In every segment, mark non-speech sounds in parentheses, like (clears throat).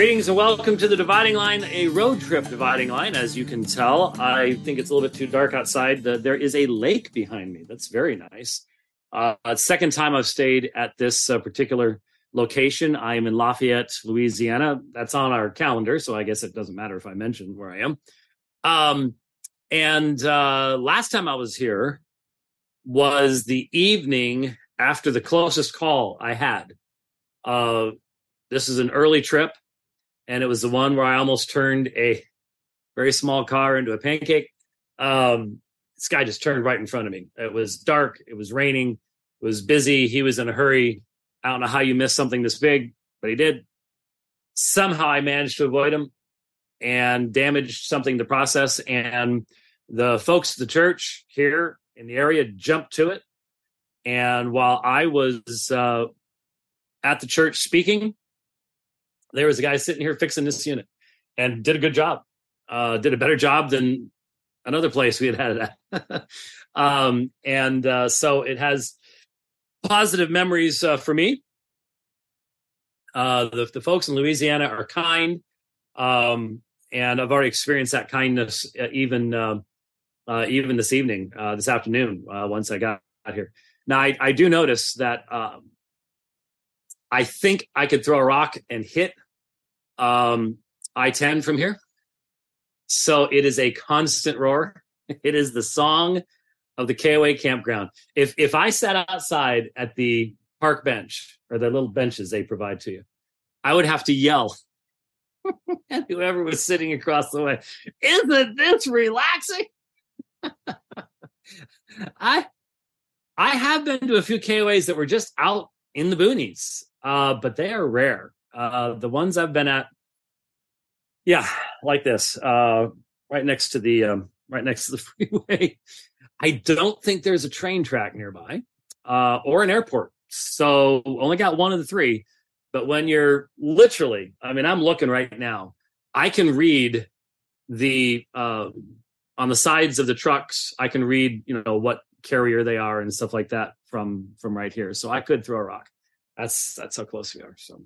Greetings and welcome to the Dividing Line, a road trip dividing line. As you can tell, I think it's a little bit too dark outside. there is a lake behind me. That's very nice. Uh, second time I've stayed at this uh, particular location. I am in Lafayette, Louisiana. That's on our calendar, so I guess it doesn't matter if I mention where I am. Um, and uh, last time I was here was the evening after the closest call I had. Uh, this is an early trip, and it was the one where I almost turned a very small car into a pancake. Um, this guy just turned right in front of me. It was dark. It was raining. It was busy. He was in a hurry. I don't know how you missed something this big, but he did. Somehow I managed to avoid him and damaged something to process. And the folks at the church here in the area jumped to it. And while I was uh, at the church speaking, there was a guy sitting here fixing this unit and did a good job. Uh, did a better job than another place we had had it at. (laughs) um, and uh, so it has positive memories uh, for me. Uh, the, the folks in Louisiana are kind, um, and I've already experienced that kindness uh, even uh, uh, even this evening, uh, this afternoon, uh, once I got out here. Now, I, I do notice that um, I think I could throw a rock and hit um, I 10 from here. So it is a constant roar. (laughs) It is the song of the KOA campground. If if I sat outside at the park bench or the little benches they provide to you, I would have to yell (laughs) at whoever was sitting across the way. Isn't this relaxing? (laughs) I I have been to a few KOAs that were just out in the boonies, uh, but they are rare. Uh, the ones I've been at, yeah, like this, uh, right next to the um, right next to the (laughs) freeway. I don't think there's a train track nearby uh, or an airport, so only got one of the three. But when you're literally, I mean, I'm looking right now. I can read the uh, on the sides of the trucks. I can read, you know, what carrier they are and stuff like that from from right here. So I could throw a rock. That's that's how close we are. So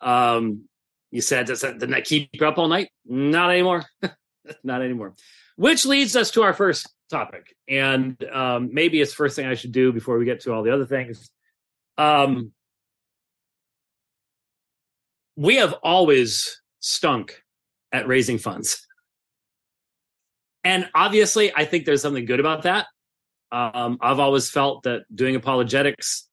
um, you said, does that, didn't that keep you up all night? Not anymore. (laughs) Not anymore. Which leads us to our first topic. And um, maybe it's first thing I should do before we get to all the other things. Um, we have always stunk at raising funds. And obviously, I think there's something good about that. Um, I've always felt that doing apologetics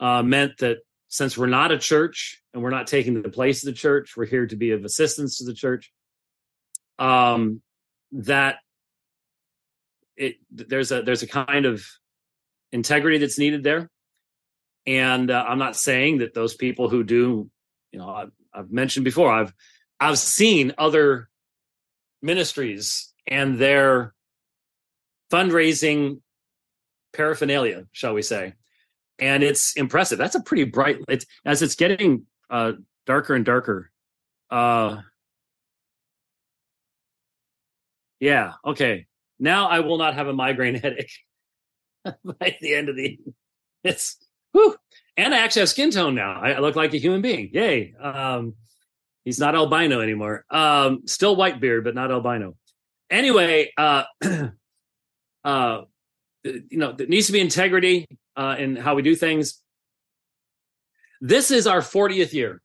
uh, meant that since we're not a church and we're not taking the place of the church, we're here to be of assistance to the church. Um, that it there's a there's a kind of integrity that's needed there, and uh, I'm not saying that those people who do, you know, I've, I've mentioned before, I've I've seen other ministries and their fundraising paraphernalia, shall we say, and it's impressive. That's a pretty bright. It's as it's getting uh, darker and darker. Uh, yeah. Okay. Now I will not have a migraine (laughs) headache by the end of the. It's whew. and I actually have skin tone now. I look like a human being. Yay! Um, he's not albino anymore. Um, still white beard, but not albino. Anyway, uh, (clears throat) uh, you know, there needs to be integrity uh, in how we do things. This is our 40th year.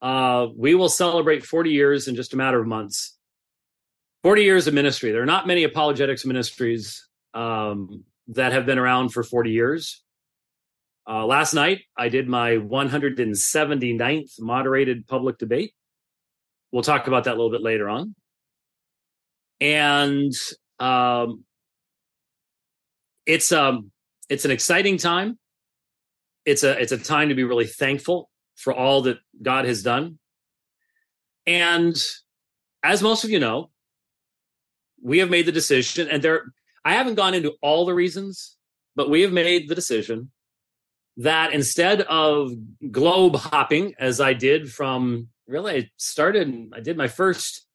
Uh, we will celebrate 40 years in just a matter of months. 40 years of ministry. There are not many apologetics ministries um, that have been around for 40 years. Uh, last night, I did my 179th moderated public debate. We'll talk about that a little bit later on. And um, it's um it's an exciting time. It's a it's a time to be really thankful for all that God has done. And as most of you know, we have made the decision, and there I haven't gone into all the reasons, but we have made the decision that instead of globe hopping as I did from really I started I did my first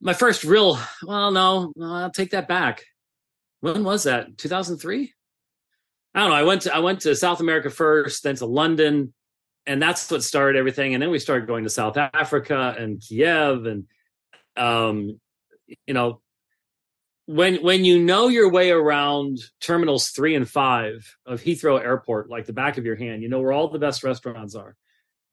my first real well no, no I'll take that back when was that? 2003? I don't know. I went to I went to South America first, then to London, and that's what started everything. And then we started going to South Africa and Kiev, and um, you know, when when you know your way around terminals three and five of Heathrow Airport like the back of your hand, you know where all the best restaurants are.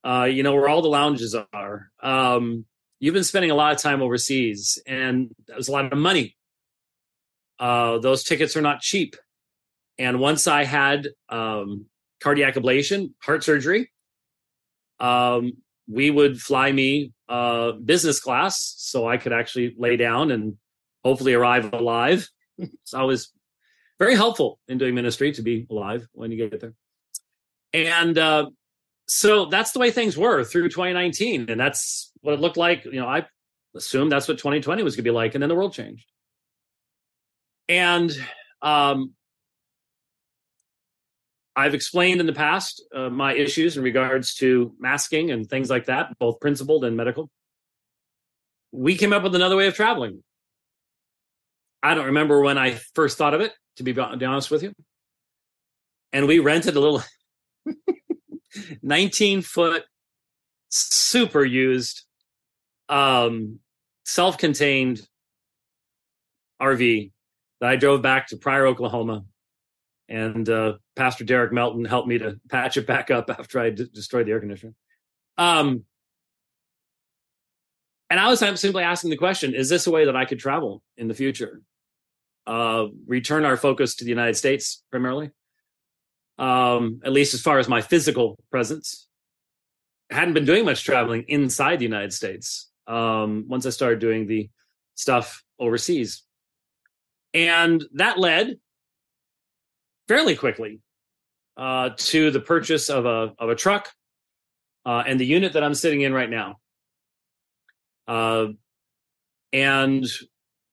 Uh, you know where all the lounges are. Um, you've been spending a lot of time overseas, and that was a lot of money. Uh, those tickets are not cheap. And once I had um, cardiac ablation, heart surgery, um, we would fly me uh, business class so I could actually lay down and hopefully arrive alive. (laughs) it's always very helpful in doing ministry to be alive when you get there. And uh, so that's the way things were through 2019. And that's what it looked like. You know, I assumed that's what 2020 was going to be like. And then the world changed. And um, I've explained in the past uh, my issues in regards to masking and things like that, both principled and medical. We came up with another way of traveling. I don't remember when I first thought of it, to be honest with you. And we rented a little (laughs) 19 foot, super used, um, self contained RV I drove back to Pryor, Oklahoma. And uh, Pastor Derek Melton helped me to patch it back up after I d- destroyed the air conditioner. Um, and I was simply asking the question is this a way that I could travel in the future? uh, return our focus to the United States primarily, um, at least as far as my physical presence. I hadn't been doing much traveling inside the United States um, once I started doing the stuff overseas. And that led fairly quickly uh, to the purchase of a, of a truck uh, and the unit that I'm sitting in right now. Uh, and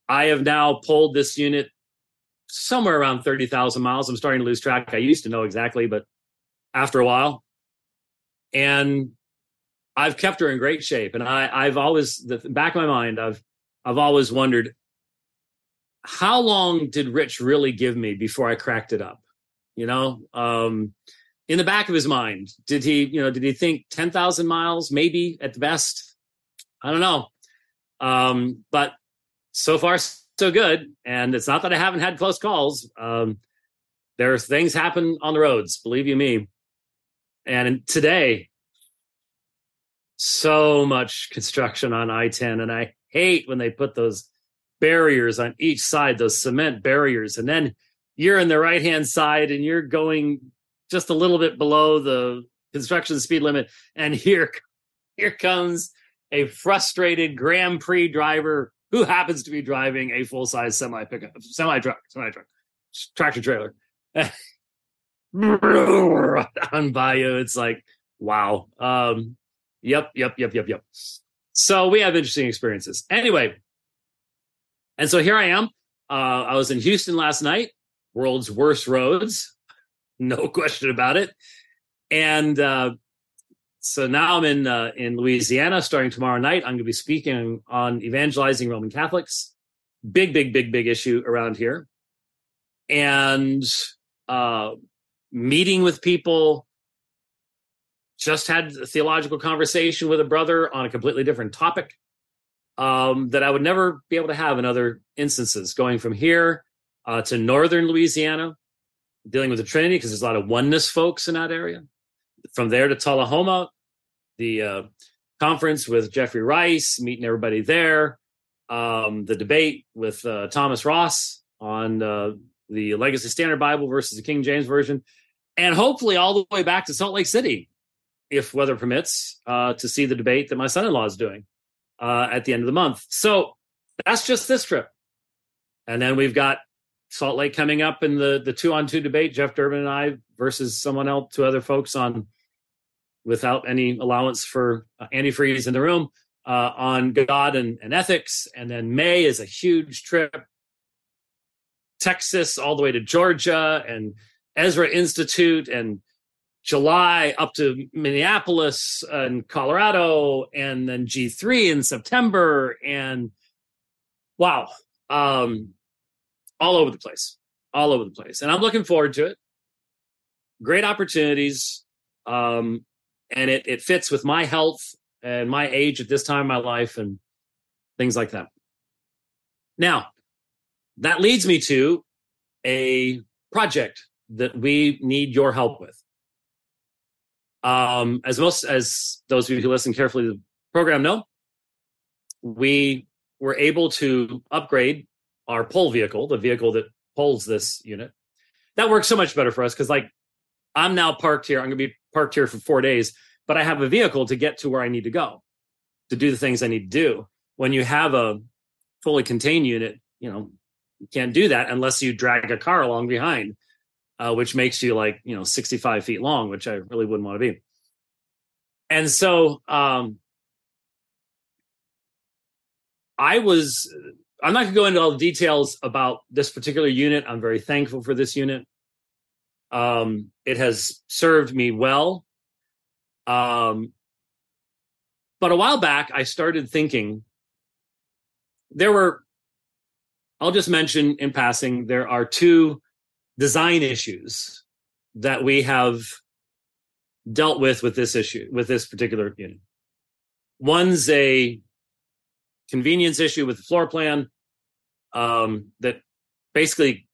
I have now pulled this unit somewhere around 30,000 miles. I'm starting to lose track. I used to know exactly, but after a while. And I've kept her in great shape. And I, I've always, the back of my mind, I've, I've always wondered how long did Rich really give me before I cracked it up? You know, um, in the back of his mind, did he, you know, did he think 10,000 miles, maybe at the best? I don't know. Um, but so far so good. And it's not that I haven't had close calls. Um, there's things happen on the roads, believe you me. And today, so much construction on I-10, and I hate when they put those barriers on each side, those cement barriers, and then you're in the right hand side and you're going just a little bit below the construction speed limit, and here, here comes a frustrated Grand Prix driver who happens to be driving a full size semi pickup, semi truck, semi truck, tractor trailer. (laughs) on you, it's like wow. Um, yep, yep, yep, yep, yep. So we have interesting experiences. Anyway, and so here I am. Uh, I was in Houston last night, world's worst roads, (laughs) no question about it. And uh, so now I'm in uh, in Louisiana starting tomorrow night. I'm going to be speaking on evangelizing Roman Catholics. Big, big, big, big issue around here. And uh, meeting with people. Just had a theological conversation with a brother on a completely different topic um, that I would never be able to have in other instances. Going from here uh, to northern Louisiana, dealing with the Trinity because there's a lot of oneness folks in that area from there to Tullahoma, the uh, conference with Jeffrey Rice, meeting everybody there. Um, the debate with uh, Thomas Ross on uh, the Legacy Standard Bible versus the King James Version, and hopefully all the way back to Salt Lake City, if weather permits, uh, to see the debate that my son-in-law is doing uh, at the end of the month. So that's just this trip, and then we've got Salt Lake coming up in the the two on two debate. Jeff Durbin and I versus someone else, two other folks on without any allowance for uh, antifreeze in the room uh, on God and, and ethics. And then May is a huge trip, Texas all the way to Georgia and Ezra Institute and July up to Minneapolis and Colorado, and then G3 in September. And wow, um, all over the place, all over the place. And I'm looking forward to it. Great opportunities. Um, and it it fits with my health and my age at this time of my life and things like that. Now, that leads me to a project that we need your help with. Um, as most as those of you who listen carefully to the program know, we were able to upgrade our pull vehicle, the vehicle that pulls this unit. That works so much better for us because, like, I'm now parked here. I'm going to be parked here for four days, but I have a vehicle to get to where I need to go to do the things I need to do. When you have a fully contained unit, you know, you can't do that unless you drag a car along behind, uh, which makes you like, you know, 65 feet long, which I really wouldn't want to be. And so um, I was, I'm not going to go into all the details about this particular unit. I'm very thankful for this unit. Um, it has served me well. Um, but a while back, I started thinking there were, I'll just mention in passing, there are two design issues that we have dealt with with this issue, with this particular unit. One's a convenience issue with the floor plan um, that basically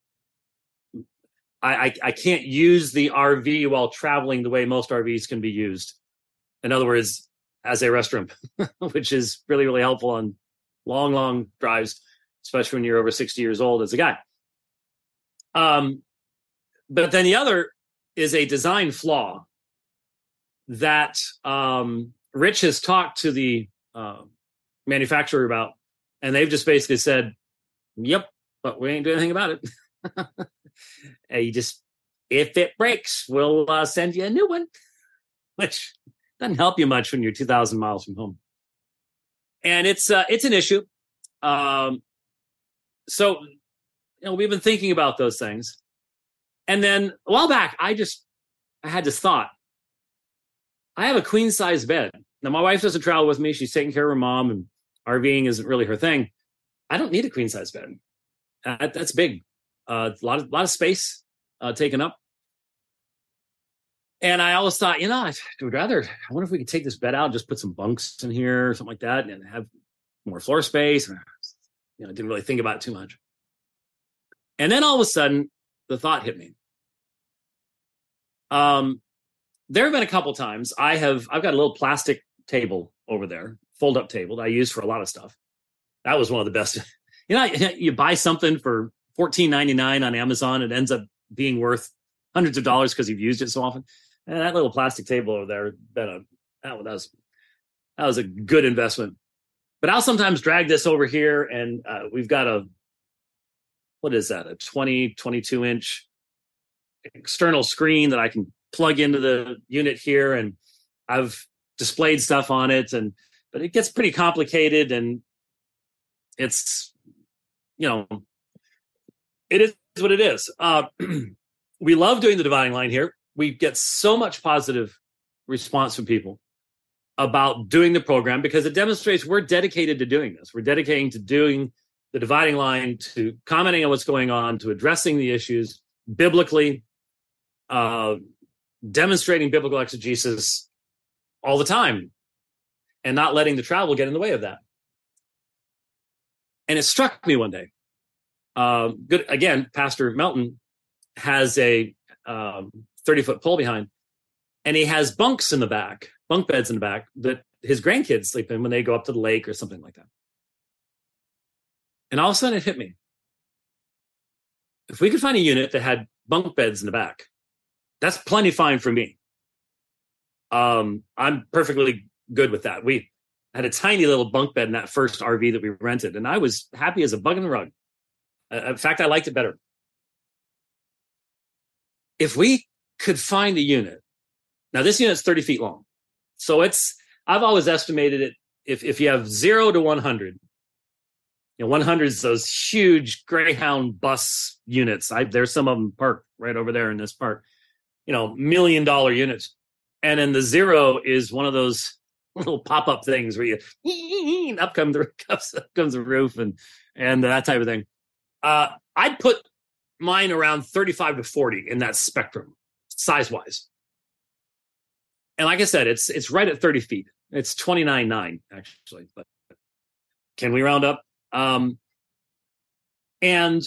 I, I, I can't use the RV while traveling the way most RVs can be used. In other words, as a restroom, (laughs) which is really, really helpful on long, long drives, especially when you're over 60 years old as a guy. Um, but then the other is a design flaw that um, Rich has talked to the uh, manufacturer about, and they've just basically said, "Yep, but we ain't doing anything about it." (laughs) and you just, if it breaks, we'll uh, send you a new one, (laughs) which doesn't help you much when you're 2,000 miles from home. And it's uh, it's an issue. Um, so, you know, we've been thinking about those things, and then a while back, I just I had this thought. I have a queen size bed. Now, my wife doesn't travel with me. She's taking care of her mom, and RVing isn't really her thing. I don't need a queen size bed. Uh, that's big. Uh, a lot of lot of space uh, taken up. And I always thought, you know, I would rather. I wonder if we could take this bed out, and just put some bunks in here, or something like that, and have more floor space. You know, I didn't really think about it too much. And then all of a sudden, the thought hit me. Um, there have been a couple times I have I've got a little plastic table over there, fold up table that I use for a lot of stuff. That was one of the best. (laughs) You know, you buy something for fourteen ninety nine on Amazon, it ends up being worth hundreds of dollars because you've used it so often. And that little plastic table over there, been a that was that was a good investment. But I'll sometimes drag this over here, and uh, we've got a what is that? A 20, 22 inch external screen that I can plug into the unit here, and I've displayed stuff on it, and but it gets pretty complicated, and it's you know it is what it is. Uh, (clears throat) we love doing the dividing line here. We get so much positive response from people about doing the program because it demonstrates we're dedicated to doing this. We're dedicating to doing the dividing line, to commenting on what's going on, to addressing the issues biblically, uh, demonstrating biblical exegesis all the time, and not letting the travel get in the way of that. And it struck me one day. Uh, good again, Pastor Melton has a um, 30 foot pole behind, and he has bunks in the back, bunk beds in the back that his grandkids sleep in when they go up to the lake or something like that. And all of a sudden it hit me. If we could find a unit that had bunk beds in the back, that's plenty fine for me. Um, I'm perfectly good with that. We had a tiny little bunk bed in that first RV that we rented, and I was happy as a bug in the rug. Uh, in fact, I liked it better. If we could find a unit, now this unit's 30 feet long. So it's, I've always estimated it if, if you have zero to 100, you know, 100 is those huge Greyhound bus units. I, there's some of them parked right over there in this park, you know, million dollar units. And then the zero is one of those (laughs) little pop up things where you (laughs) up comes the (laughs) comes, comes the roof and and that type of thing. Uh, I'd put mine around 35 to 40 in that spectrum, size wise. and like I said, it's it's right at 30 feet. It's 29.9 actually, but can we round up? Um, and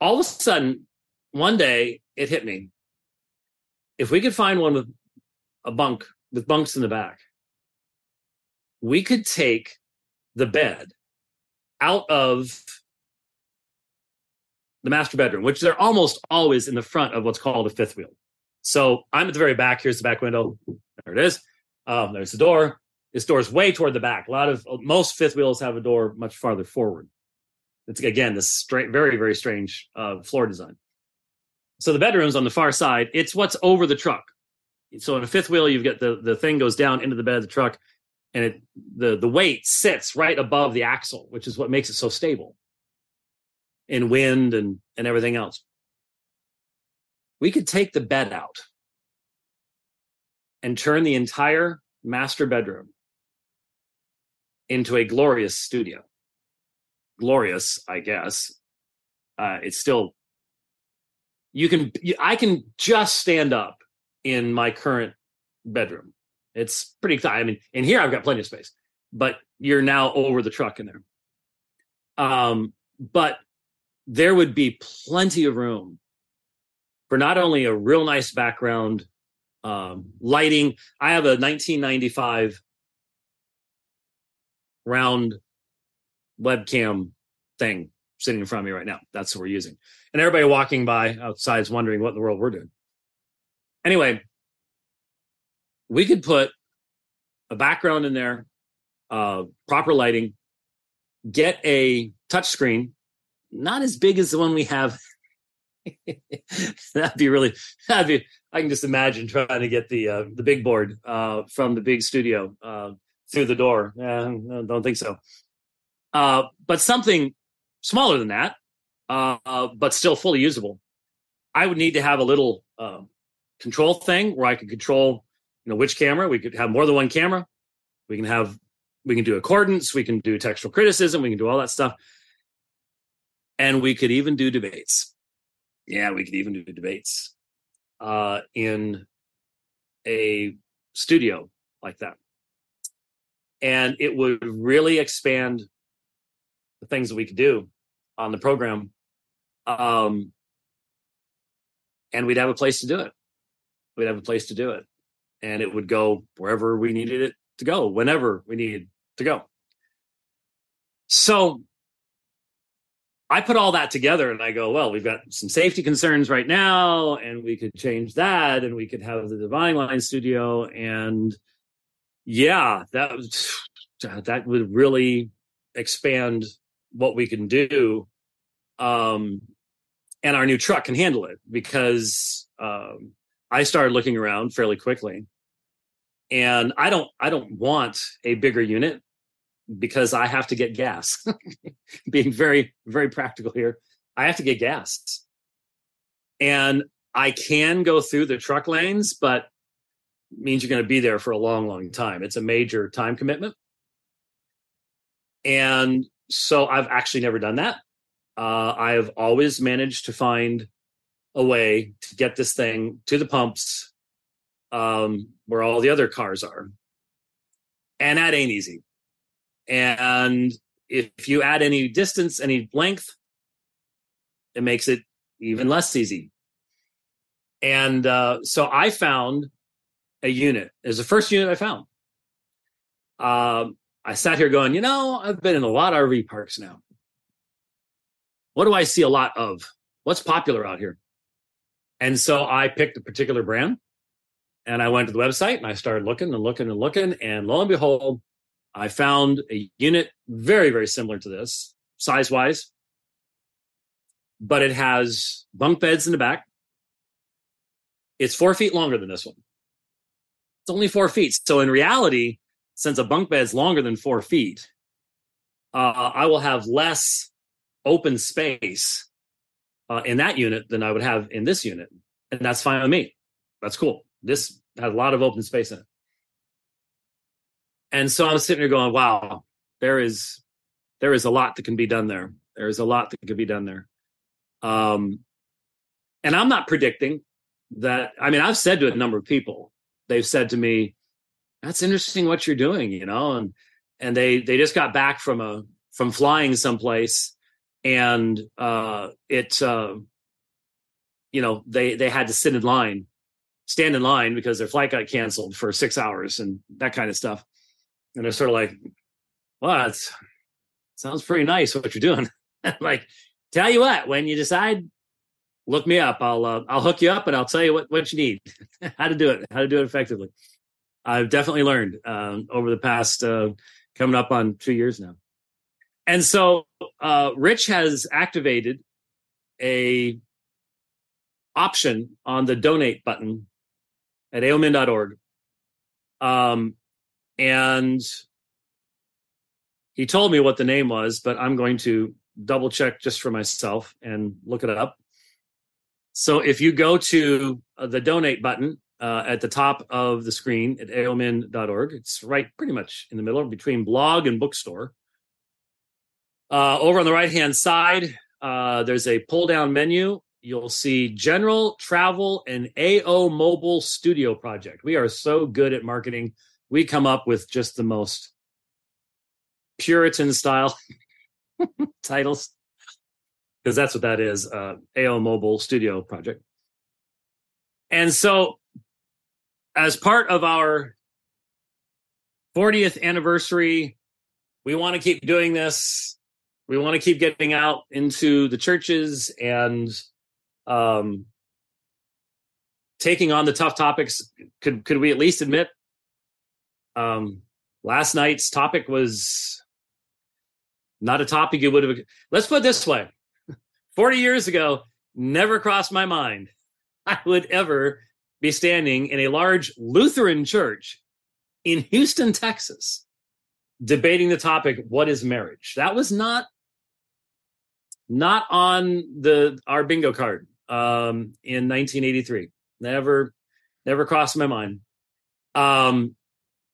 all of a sudden, one day it hit me. If we could find one with a bunk with bunks in the back, we could take the bed out of the master bedroom, which they're almost always in the front of what's called a fifth wheel. So I'm at the very back. Here's the back window. There it is. Um, there's the door. This door is way toward the back. A lot of most fifth wheels have a door much farther forward. It's again this very very strange uh, floor design. So the bedroom's on the far side. It's what's over the truck. So in a fifth wheel, you've got the the thing goes down into the bed of the truck, and it the the weight sits right above the axle, which is what makes it so stable in wind and and everything else. We could take the bed out and turn the entire master bedroom into a glorious studio. Glorious, I guess. Uh, it's still you can I can just stand up in my current bedroom. It's pretty tight. I mean, in here I've got plenty of space, but you're now over the truck in there. Um, but there would be plenty of room for not only a real nice background um, lighting. I have a 1995 round webcam thing sitting in front of me right now. That's what we're using. And everybody walking by outside is wondering what in the world we're doing. Anyway, we could put a background in there, uh, proper lighting, get a touch screen, not as big as the one we have. (laughs) that'd be really that'd be I can just imagine trying to get the uh, the big board uh, from the big studio uh, through the door. Uh, don't think so. Uh, but something smaller than that, uh, but still fully usable. I would need to have a little uh, control thing where I could control, you know, which camera. We could have more than one camera. We can have, we can do accordance. We can do textual criticism. We can do all that stuff, and we could even do debates. Yeah, we could even do debates uh, in a studio like that and it would really expand the things that we could do on the program um, and we'd have a place to do it. We'd have a place to do it and it would go wherever we needed it to go whenever we needed to go. So i put all that together and i go well we've got some safety concerns right now and we could change that and we could have the dividing line studio and yeah, that (sighs) that would really expand what we can do. Um, and our new truck can handle it because um, I started looking around fairly quickly, and I don't I don't want a bigger unit because I have to get gas. (laughs) Being very very practical here, I have to get gas, and I can go through the truck lanes, but means you're going to be there for a long, long time. It's a major time commitment. And so I've actually never done that. Uh, I've always managed to find a way to get this thing to the pumps um, where all the other cars are. And that ain't easy. And if you add any distance, any length, it makes it even less easy. And uh, so I found a unit. It was the first unit I found. Um, I sat here going, you know, I've been in a lot of RV parks now. What do I see a lot of? What's popular out here? And so I picked a particular brand and I went to the website and I started looking and looking and looking. And lo and behold, I found a unit very, very similar to this, size wise, but it has bunk beds in the back. It's four feet longer than this one. It's only four feet. So in reality, since a bunk bed is longer than four feet, uh, I will have less open space uh, in that unit than I would have in this unit, and that's fine with me. That's cool. This has a lot of open space in it, and so I'm sitting here going, "Wow, there is there is a lot that can be done there. There is a lot that can be done there." Um, and I'm not predicting that I mean, I've said to a number of people, they've said to me, "That's interesting what you're doing," you know, and and they they just got back from a from flying someplace, and uh, it uh, you know they they had to sit in line, stand in line because their flight got canceled for six hours and that kind of stuff, and they're sort of like, "Well, it sounds pretty nice what you're doing." (laughs) like, tell you what, when you decide look me up. I'll uh, I'll hook you up and I'll tell you what what you need, (laughs) how to do it, how to do it effectively. I've definitely learned um, over the past uh, coming up on two years now, and so uh, Rich has activated a option on the donate button at aomin.org, um, and he told me what the name was, but I'm going to double check just for myself and look it up. So if you go to uh, the donate button uh, at the top of the screen at aomin.org, it's right pretty much in the middle between blog and bookstore. Uh, over on the right hand side, uh, there's a pull down menu. You'll see General Travel and AO Mobile Studio Project. We are so good at marketing. We come up with just the most Puritan style (laughs) titles because that's what that is uh, AO Mobile Studio project. And so, as part of our 40th anniversary, we want to keep doing this. We want to keep getting out into the churches and um, taking on the tough topics. Could could we at least admit um, last night's topic was not a topic you would have. Let's put it this way: 40 years ago, never crossed my mind (laughs) I would ever be standing in a large Lutheran church in Houston, Texas, debating the topic, what is marriage? That was not not on the our bingo card um, in 1983. Never, never crossed my mind. Um,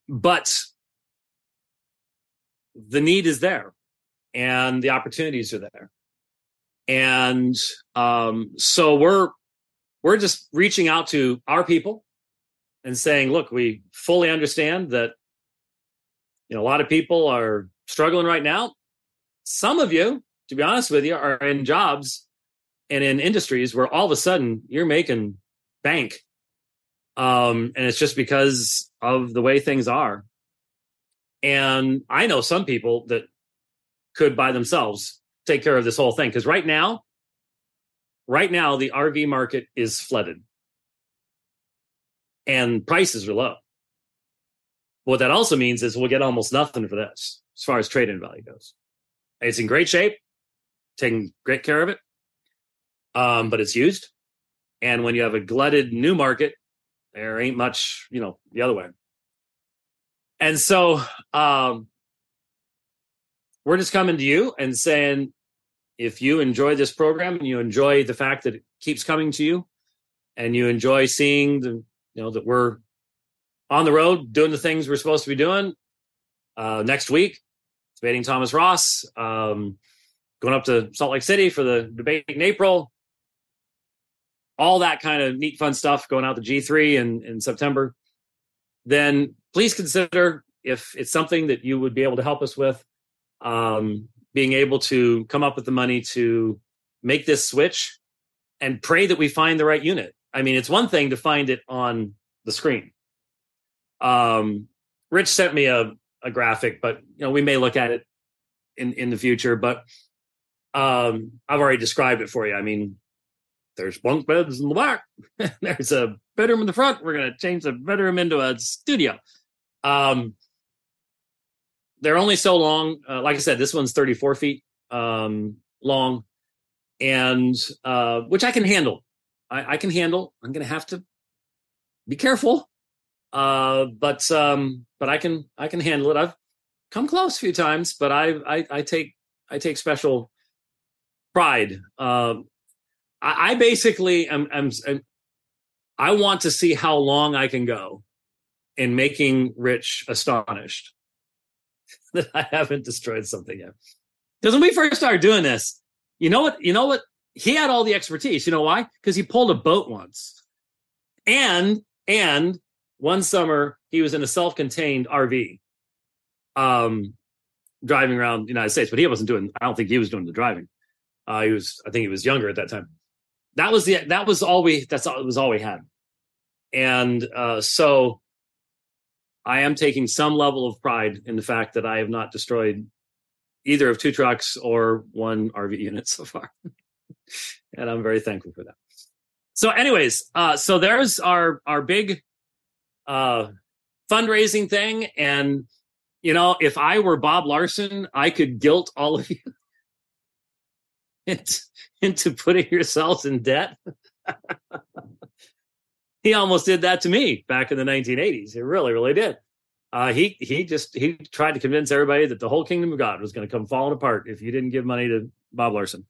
but the need is there, and the opportunities are there and um, so we're we're just reaching out to our people and saying look we fully understand that you know a lot of people are struggling right now. Some of you to be honest with you are in jobs and in industries where all of a sudden you're making bank. Um, and it's just because of the way things are. And i know some people that could by themselves take care of this whole thing because right now right now the rv market is flooded. And prices are low. What that also means is we'll get almost nothing for this as far as trade in value goes. It's in great shape taking great care of it um, but it's used. And when you have a glutted new market there ain't much you know the other way. And so um, we're just coming to you and saying if you enjoy this program and you enjoy the fact that it keeps coming to you and you enjoy seeing the you know that we're on the road doing the things we're supposed to be doing uh, next week debating thomas ross um, going up to salt lake city for the debate in april. All that kind of neat fun stuff going out to g3 in, in september. Then please consider if it's something that you would be able to help us with. Um, being able to come up with the money to make this switch and pray that we find the right unit. I mean, it's one thing to find it on the screen. Um, Rich sent me a, a graphic, but you know, we may look at it in, in the future, but um, I've already described it for you. I mean, there's bunk beds in the back. (laughs) there's a bedroom in the front. We're going to change the bedroom into a studio. Um, they're only so long. Uh, like I said, this one's 34 feet um, long, and uh, which I can handle. I, I can handle. I'm going to have to be careful, uh, but um, but I can I can handle it. I've come close a few times, but I I, I take I take special pride. Uh, I, I basically am, am, am I want to see how long I can go in making Rich astonished that I haven't destroyed something yet. Because when we first started doing this, you know what? You know what? He had all the expertise. You know why? Because he pulled a boat once. and and one summer he was in a self-contained RV, um, driving around the United States. But he wasn't doing. I don't think he was doing the driving. Uh, he was. I think he was younger at that time. That was the. That was all we. That's all. It was all we had. And uh, so, I am taking some level of pride in the fact that I have not destroyed either of two trucks or one RV (laughs) unit so far, and I'm very thankful for that. So, anyways, uh, so there's our our big uh, fundraising thing, and you know, if I were Bob Larson, I could guilt all of you (laughs) into, into putting yourselves in debt. (laughs) he almost did that to me back in the 1980s. He really, really did. Uh, he he just he tried to convince everybody that the whole kingdom of God was going to come falling apart if you didn't give money to Bob Larson.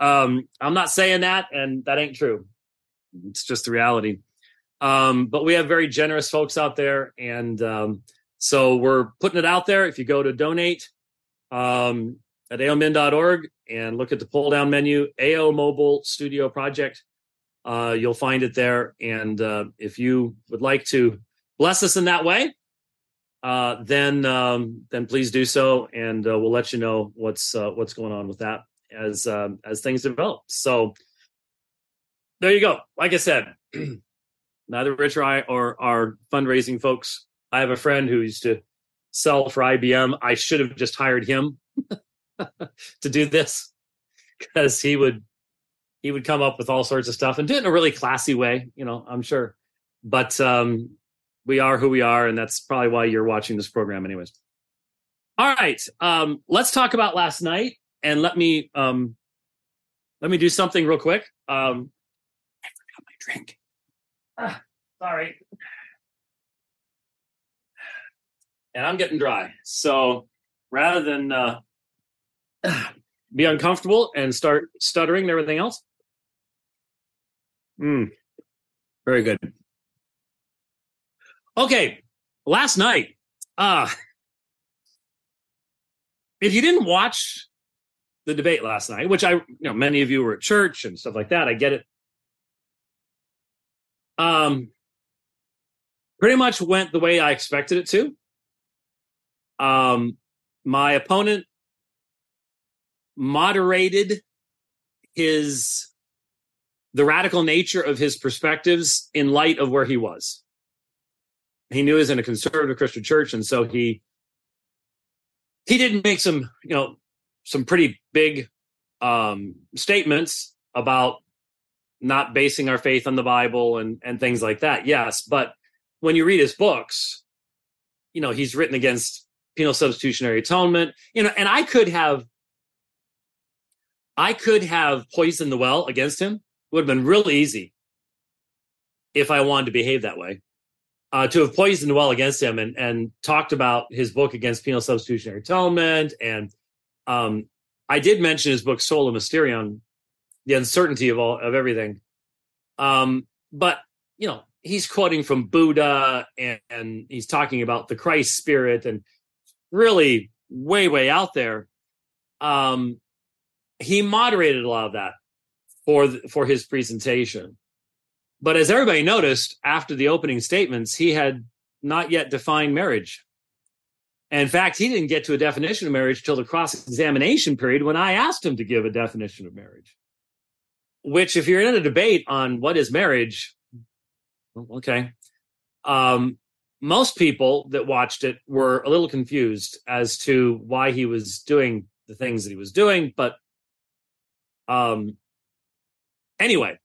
Um, I'm not saying that, and that ain't true. It's just the reality. Um, but we have very generous folks out there, and um, so we're putting it out there. If you go to donate um, at aomin.org and look at the pull down menu, AO Mobile Studio Project, uh, you'll find it there. And uh, if you would like to bless us in that way, uh, then um, then please do so, and uh, we'll let you know what's uh, what's going on with that as um, as things develop. So there you go. Like I said, (clears throat) neither Rich or I or our fundraising folks. I have a friend who used to sell for IBM. I should have just hired him (laughs) to do this because he would he would come up with all sorts of stuff and do it in a really classy way. You know, I'm sure. But um, we are who we are, and that's probably why you're watching this program, anyways. All right, um, let's talk about last night, and let me um, let me do something real quick. Um, I forgot my drink. Ah, sorry. And I'm getting dry. So rather than uh, be uncomfortable and start stuttering and everything else, mm, very good. Okay, last night, uh, if you didn't watch the debate last night, which I, you know, many of you were at church and stuff like that, I get it. Um, pretty much went the way I expected it to. Um, my opponent moderated his the radical nature of his perspectives in light of where he was. He knew he was in a conservative Christian church, and so he he didn't make some you know some pretty big um, statements about not basing our faith on the Bible and and things like that. Yes, but when you read his books, you know, he's written against penal substitutionary atonement, you know, and I could have I could have poisoned the well against him. It would have been real easy if I wanted to behave that way. Uh, to have poisoned well against him and and talked about his book against penal substitutionary atonement and um, I did mention his book Sola Mysterion the uncertainty of all of everything. Um, but you know, he's quoting from Buddha and, and he's talking about the Christ spirit and really way, way out there. Um, he moderated a lot of that for for his presentation. But as everybody noticed after the opening statements, he had not yet defined marriage. And in fact, he didn't get to a definition of marriage till the cross examination period when I asked him to give a definition of marriage which if you're in a debate on what is marriage okay um, most people that watched it were a little confused as to why he was doing the things that he was doing but um anyway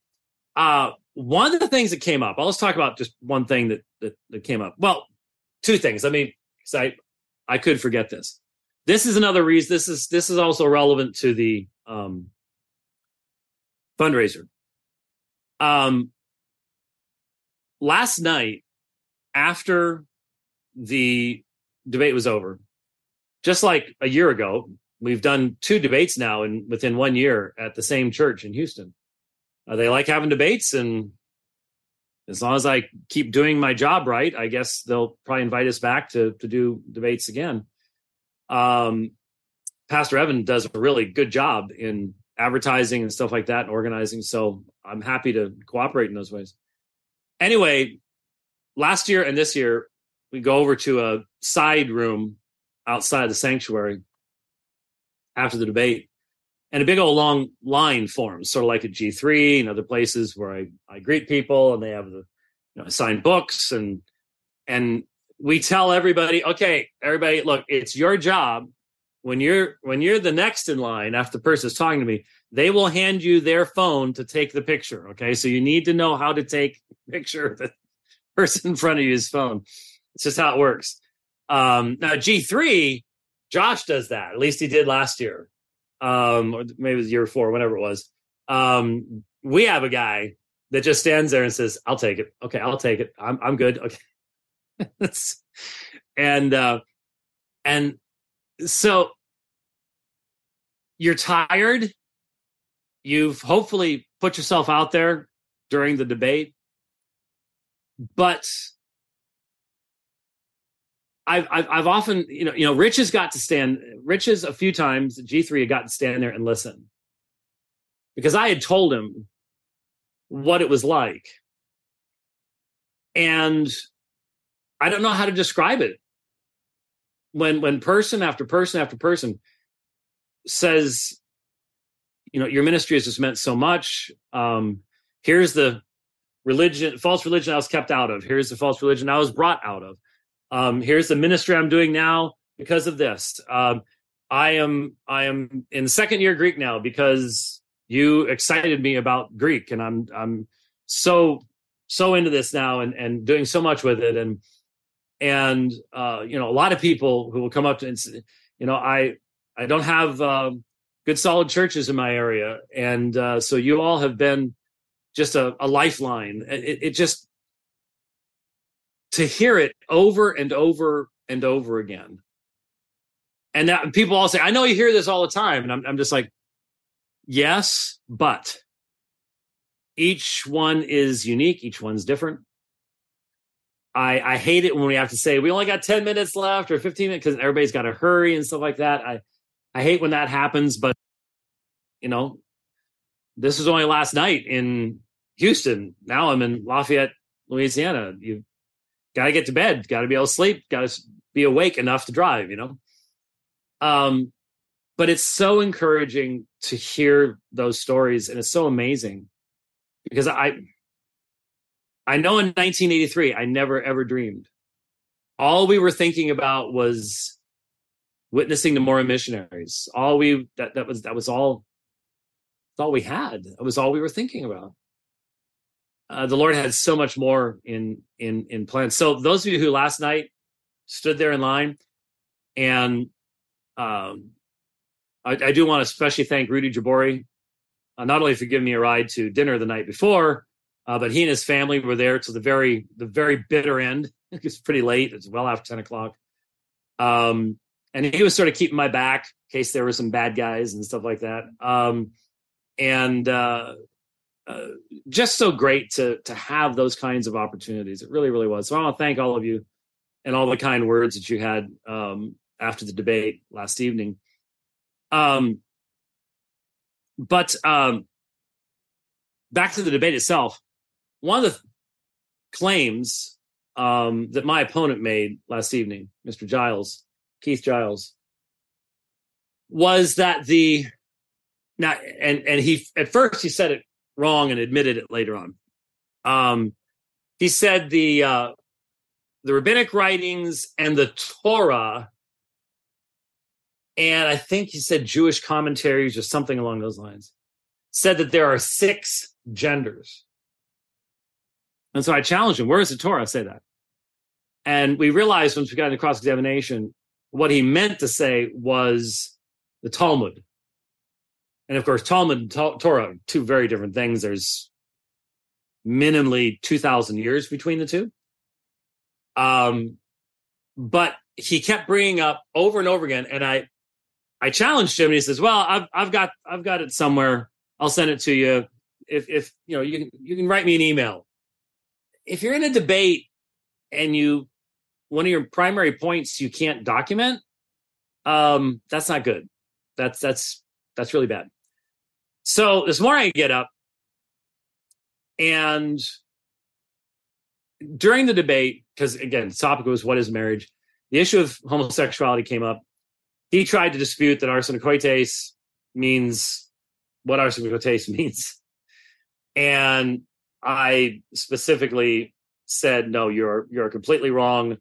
uh one of the things that came up i'll just talk about just one thing that that, that came up well two things i mean i i could forget this this is another reason this is this is also relevant to the um fundraiser. Um, last night, after the debate was over, just like a year ago, we've done two debates now and within one year at the same church in Houston. Uh, they like having debates, and as long as I keep doing my job right, I guess they'll probably invite us back to to do debates again. Um, Pastor Evan does a really good job in advertising and stuff like that and organizing. So I'm happy to cooperate in those ways. anyway, last year and this year, we go over to a side room outside the sanctuary after the debate, and a big old long line forms, sort of like at G3 and other places where I, I greet people and they have the you know, books and and we tell everybody, okay, everybody, look, it's your job when you're when you're the next in line after the person is talking to me, they will hand you their phone to take the picture. Okay, so you need to know how to take picture of the person in front of you's phone. It's just how it works. Um, now G three, Josh does that. At least he did last year, um, or maybe it was year before, whatever it was. Um, we have a guy that just stands there and says, "I'll take it. Okay, I'll take it. I'm I'm good. Okay." (laughs) and uh, and so you're tired. You've hopefully put yourself out there during the debate, but I've, I've, I've often, you know, you know, Rich has got to stand. Rich has a few times. G three had got to stand there and listen because I had told him what it was like, and I don't know how to describe it when when person after person after person says you know your ministry has just meant so much um here's the religion false religion i was kept out of here's the false religion i was brought out of um here's the ministry i'm doing now because of this. Um i am i am in second year greek now because you excited me about greek and i'm i'm so so into this now and and doing so much with it. And and uh, you know a lot of people who will come up to and you know i i don't have um, good solid churches in my area. And uh, so you all have been just a, a lifeline. It, it, just to hear it over and over and over again and that, people all say i know you hear this all the time and i'm, I'm just like yes but each one is unique each one's different I, I hate it when we have to say we only got 10 minutes left or 15 minutes because everybody's got to hurry and stuff like that. I, I hate when that happens, but you know, this was only last night in Houston. Now I'm in Lafayette, Louisiana. You got to get to bed, got to be able to sleep, got to be awake enough to drive, you know? Um, but it's so encouraging to hear those stories and it's so amazing because I, I know in 1983, I never ever dreamed. All we were thinking about was witnessing the Mormon missionaries. All we that that was that was all. All we had. That was all we were thinking about. Uh, the Lord had so much more in in in plan. So those of you who last night stood there in line, and um, I, I do want to especially thank Rudy Jabori, uh, not only for giving me a ride to dinner the night before, uh, but he and his family were there to the very the very bitter end. (laughs) it's pretty late. It's well after ten o'clock. Um, and he was sort of keeping my back in case there were some bad guys and stuff like that. Um, and uh, uh, just so great to to have those kinds of opportunities. It really, really was. So I want to thank all of you and all the kind words that you had um, after the debate last evening. Um, but um, back to the debate itself one of the claims um, that my opponent made last evening, Mr. Giles, Keith Giles, was that the now and and he at first he said it wrong and admitted it later on. Um, he said the uh, the rabbinic writings and the Torah, and I think he said Jewish commentaries or something along those lines, said that there are six genders. And so I challenged him, where does the Torah say that? And we realized once we got into cross examination, what he meant to say was the Talmud. And of course, Talmud and Torah, two very different things. There's minimally 2,000 years between the two. Um, but he kept bringing up over and over again. And I, I challenged him and he says, well, I've, I've got, I've got it somewhere. I'll send it to you. If, if, you know, you can, you can write me an email if you're in a debate and you one of your primary points you can't document, um, that's not good. That's that's that's really bad. So this morning I get up and during the debate, because again, the topic was what is marriage, the issue of homosexuality came up. He tried to dispute that arsenokoites means what arsenokoites (laughs) means. And I specifically said, no, you're you're completely wrong.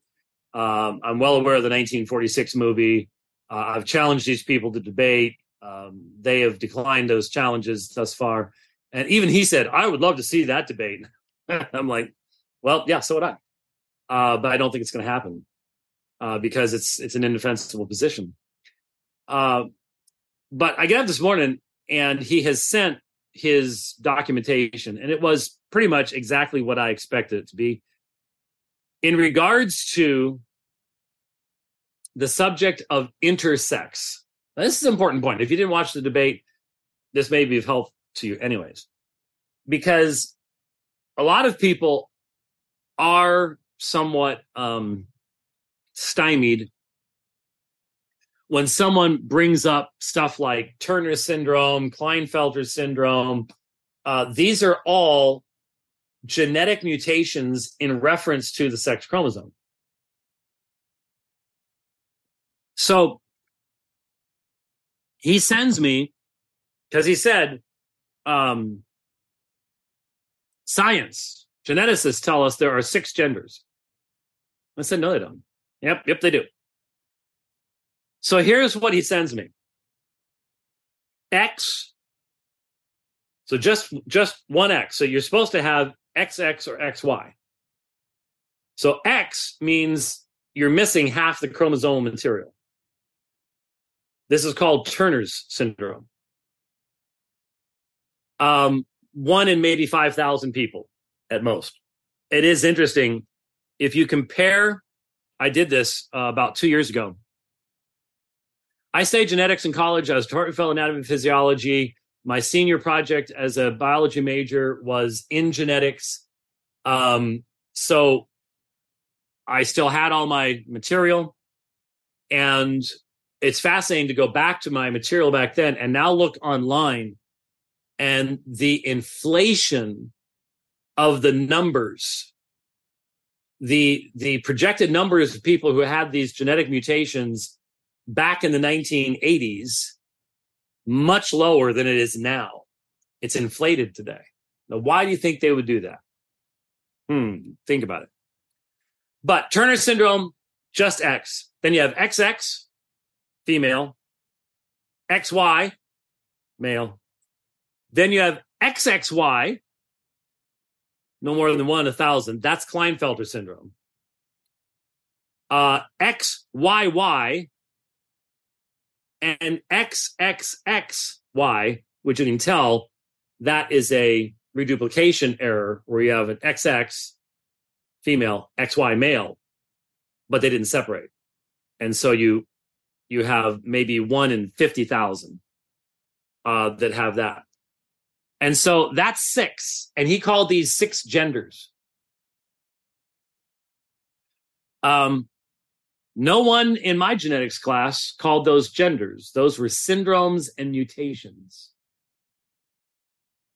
Um, I'm well aware of the 1946 movie. Uh, I've challenged these people to debate. Um, they have declined those challenges thus far. And even he said, I would love to see that debate. (laughs) I'm like, well, yeah, so would I. Uh, but I don't think it's going to happen uh, because it's it's an indefensible position. Uh, but I get up this morning and he has sent his documentation, and it was pretty much exactly what I expected it to be. In regards to the subject of intersex, now, this is an important point. If you didn't watch the debate, this may be of help to you, anyways, because a lot of people are somewhat um, stymied when someone brings up stuff like Turner syndrome, Klinefelter syndrome. Uh, these are all genetic mutations in reference to the sex chromosome. So he sends me because he said, um, science, geneticists tell us there are six genders. I said, no, they don't. Yep, yep, they do. So here's what he sends me. X. So just just one X. So you're supposed to have XX or XY. So X means you're missing half the chromosomal material. This is called Turner's syndrome. Um, one in maybe 5,000 people at most. It is interesting. If you compare, I did this uh, about two years ago. I studied genetics in college. I was Tarleton Fellow Anatomy and Physiology. My senior project as a biology major was in genetics. Um, so I still had all my material. And it's fascinating to go back to my material back then and now look online and the inflation of the numbers. The the projected numbers of people who had these genetic mutations back in the 1980s much lower than it is now. It's inflated today. Now why do you think they would do that? Hmm think about it. But turner syndrome just x. Then you have xx female, XY, male. Then you have XXY, no more than one in a thousand. That's Klinefelter syndrome. Uh, XYY and XXXY, which you can tell that is a reduplication error where you have an XX female, XY male, but they didn't separate. And so you you have maybe one in 50,000 uh, that have that. And so that's six. And he called these six genders. Um, no one in my genetics class called those genders. Those were syndromes and mutations.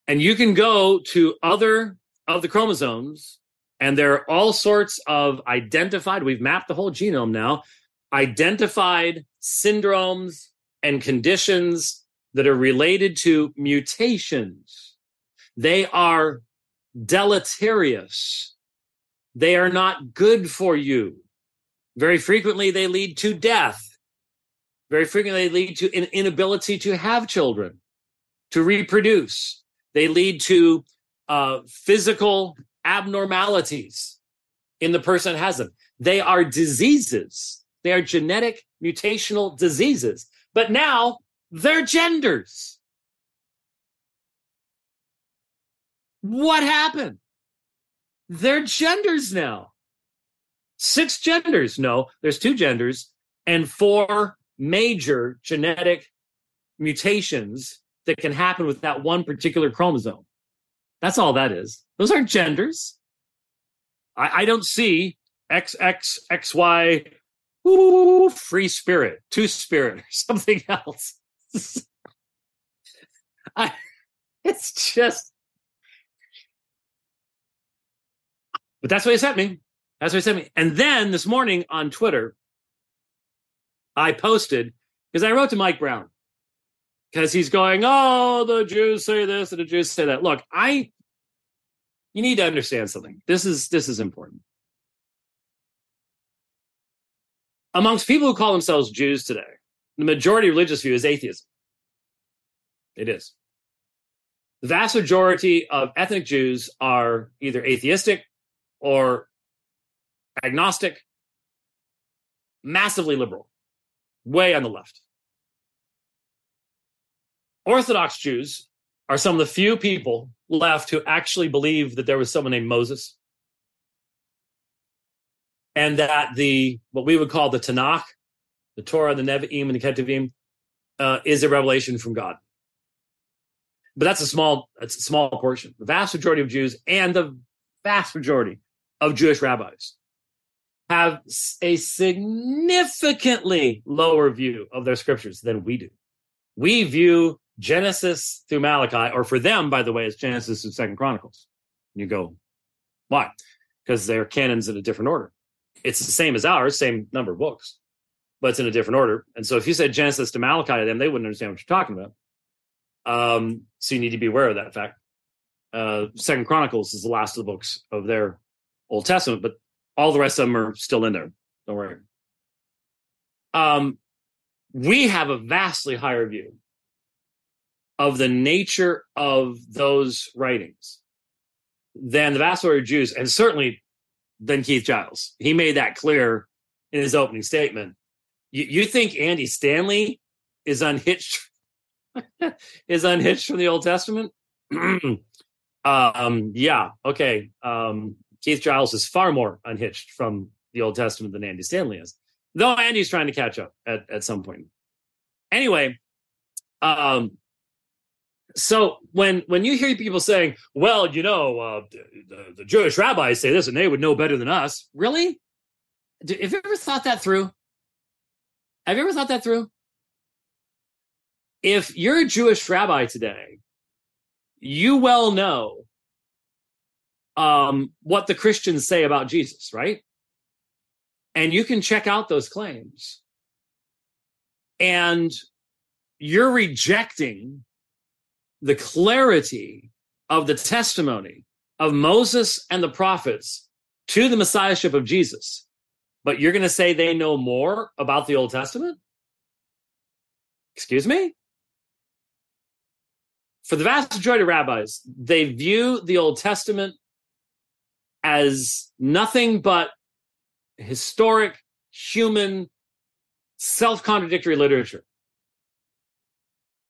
And you can go to other of the chromosomes, and there are all sorts of identified, we've mapped the whole genome now, identified syndromes and conditions that are related to mutations. They are deleterious. They are not good for you. Very frequently, they lead to death. Very frequently, they lead to an inability to have children, to reproduce. They lead to uh, physical abnormalities in the person has them. They are diseases. They are genetic mutational diseases. But now they're genders. What happened? They're genders now. Six genders. No, there's two genders and four major genetic mutations that can happen with that one particular chromosome. That's all that is. Those aren't genders. I, I don't see XXXY ooh, free spirit, two spirit, or (laughs) something else. (laughs) I, it's just But that's what he sent me. That's what he sent me. And then this morning on Twitter, I posted because I wrote to Mike Brown because he's going, "Oh, the Jews say this and the Jews say that." Look, I you need to understand something. This is this is important. Amongst people who call themselves Jews today, the majority religious view is atheism. It is. The vast majority of ethnic Jews are either atheistic or agnostic, massively liberal, way on the left. Orthodox Jews are some of the few people left who actually believe that there was someone named Moses and that the what we would call the Tanakh, the Torah, the Nevi'im, and the Ketuvim, uh, is a revelation from God. But that's a small, that's a small portion. The vast majority of Jews and the vast majority of Jewish rabbis have a significantly lower view of their scriptures than we do. We view Genesis through Malachi, or for them, by the way, it's Genesis and Second Chronicles. You go, why? Because they're canons in a different order. It's the same as ours, same number of books, but it's in a different order. And so if you said Genesis to Malachi to them, they wouldn't understand what you're talking about. Um, so you need to be aware of that fact. Uh, Second Chronicles is the last of the books of their Old Testament, but all the rest of them are still in there. Don't worry. Um, we have a vastly higher view of the nature of those writings than the vast majority of Jews, and certainly than Keith Giles. He made that clear in his opening statement. You, you think Andy Stanley is unhitched (laughs) is unhitched from the Old Testament? (clears throat) um, yeah, okay. Um, Keith Giles is far more unhitched from the Old Testament than Andy Stanley is, though Andy's trying to catch up at, at some point. Anyway, um, so when when you hear people saying, "Well, you know, uh, the, the, Jewish rabbis say this, and they would know better than us," really? Have you ever thought that through? Have you ever thought that through? If you're a Jewish rabbi today, you well know um, what the Christians say about Jesus, right? And you can check out those claims. And you're rejecting the clarity of the testimony of Moses and the prophets to the messiahship of Jesus. But you're going to say they know more about the Old Testament? Excuse me? For the vast majority of rabbis, they view the Old Testament as nothing but historic, human, self contradictory literature.